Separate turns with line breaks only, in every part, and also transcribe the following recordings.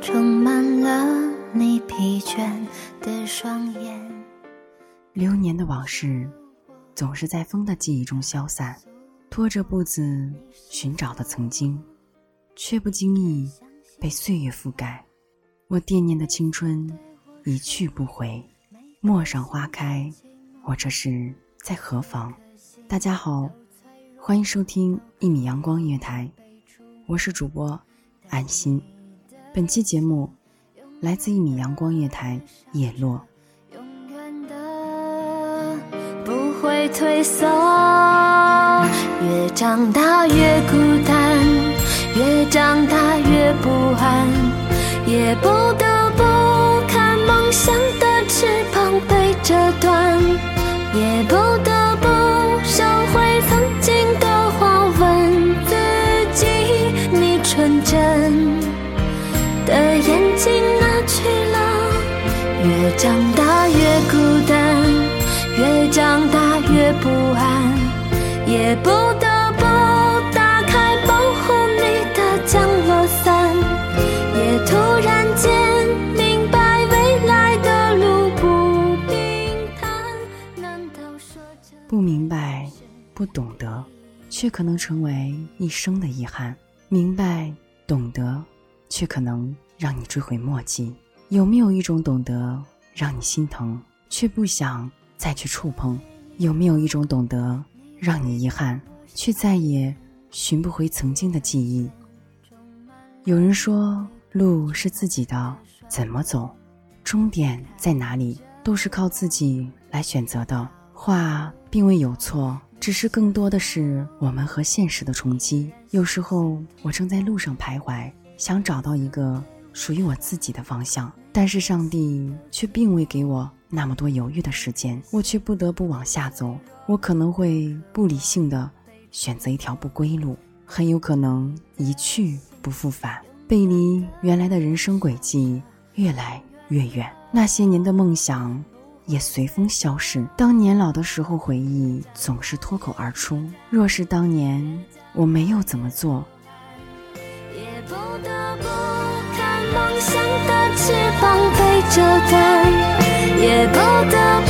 充满了你疲倦的双眼。
流年的往事，总是在风的记忆中消散，拖着步子寻找的曾经，却不经意被岁月覆盖。我惦念的青春，一去不回。陌上花开，我这是在何方？大家好，欢迎收听一米阳光音乐台，我是主播安心。本期节目来自一米阳光夜台叶落。
永远的不会退缩，越长大越孤单，越长大越不安，也不得不看梦想的翅膀被折断，也不得不收回曾经的长大越孤单，越长大越不安，也不得不打开保护你的降落伞，也突然间明白未来的路不平坦。难道说？
不明白，不懂得，却可能成为一生的遗憾；明白，懂得，却可能让你追悔莫及。有没有一种懂得，让你心疼，却不想再去触碰？有没有一种懂得，让你遗憾，却再也寻不回曾经的记忆？有人说，路是自己的，怎么走，终点在哪里，都是靠自己来选择的。话并未有错，只是更多的是我们和现实的冲击。有时候我正在路上徘徊，想找到一个属于我自己的方向，但是上帝却并未给我那么多犹豫的时间，我却不得不往下走。我可能会不理性的选择一条不归路，很有可能一去不复返，背离原来的人生轨迹，越来越远。那些年的梦想。也随风消逝。当年老的时候，回忆总是脱口而出。若是当年我没有怎么做，
也不得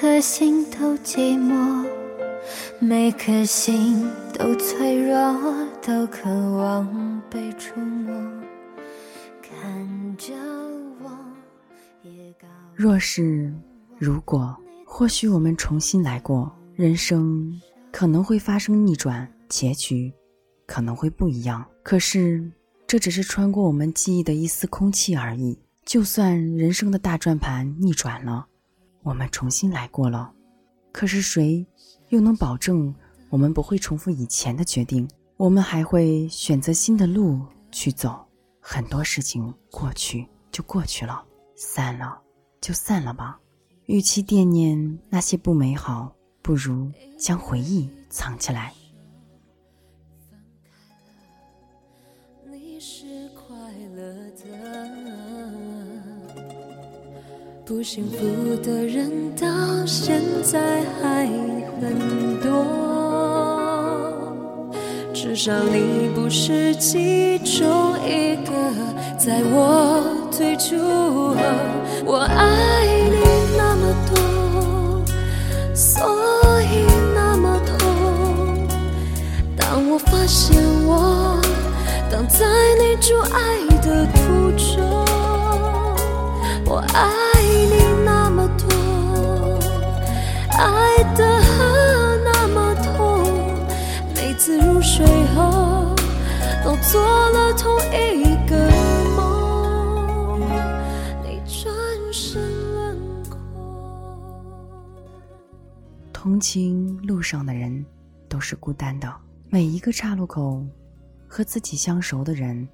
颗心都寂寞，每颗心都脆弱，都渴望被触摸。看着我，也告
若是如果，或许我们重新来过，人生可能会发生逆转，结局可能会不一样。可是，这只是穿过我们记忆的一丝空气而已。就算人生的大转盘逆转了，我们重新来过了，可是谁又能保证我们不会重复以前的决定？我们还会选择新的路去走。很多事情过去就过去了，散了就散了吧。与其惦念那些不美好，不如将回忆藏起来。
不幸福的人到现在还很多，至少你不是其中一个，在我退出后，我爱做了同一个梦，你转身轮廓。
同情路上的人都是孤单的，每一个岔路口，和自己相熟的人，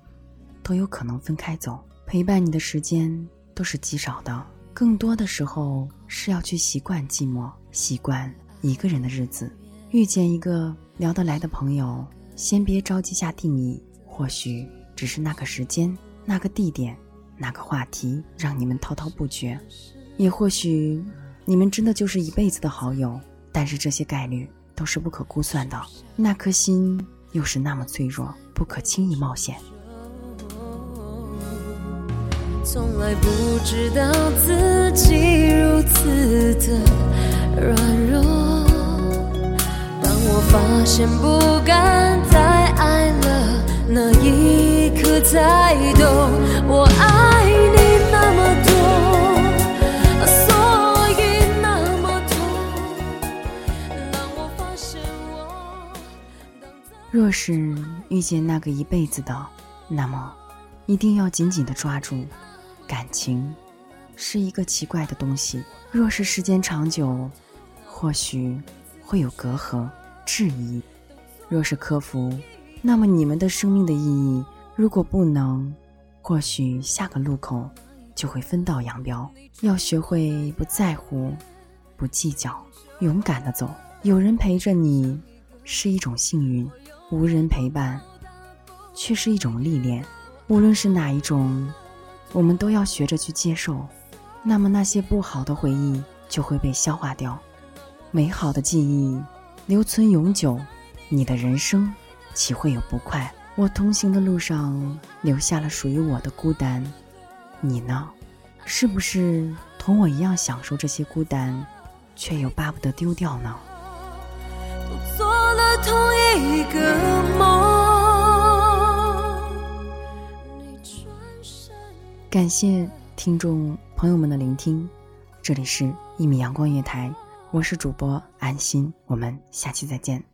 都有可能分开走。陪伴你的时间都是极少的，更多的时候是要去习惯寂寞，习惯一个人的日子。遇见一个聊得来的朋友，先别着急下定义，或许只是那个时间、那个地点、那个话题让你们滔滔不绝，也或许你们真的就是一辈子的好友。但是这些概率都是不可估算的，那颗心又是那么脆弱，不可轻易冒险。
从来不知道自己如此的软弱。当我发现不敢
若是遇见那个一辈子的，那么一定要紧紧的抓住。感情是一个奇怪的东西，若是时间长久，或许会有隔阂、质疑；若是克服，那么你们的生命的意义，如果不能，或许下个路口就会分道扬镳。要学会不在乎，不计较，勇敢的走。有人陪着你是一种幸运，无人陪伴却是一种历练。无论是哪一种。我们都要学着去接受，那么那些不好的回忆就会被消化掉，美好的记忆留存永久。你的人生岂会有不快？我同行的路上留下了属于我的孤单，你呢？是不是同我一样享受这些孤单，却又巴不得丢掉呢？
都做了同一个梦。
感谢听众朋友们的聆听，这里是一米阳光月台，我是主播安心，我们下期再见。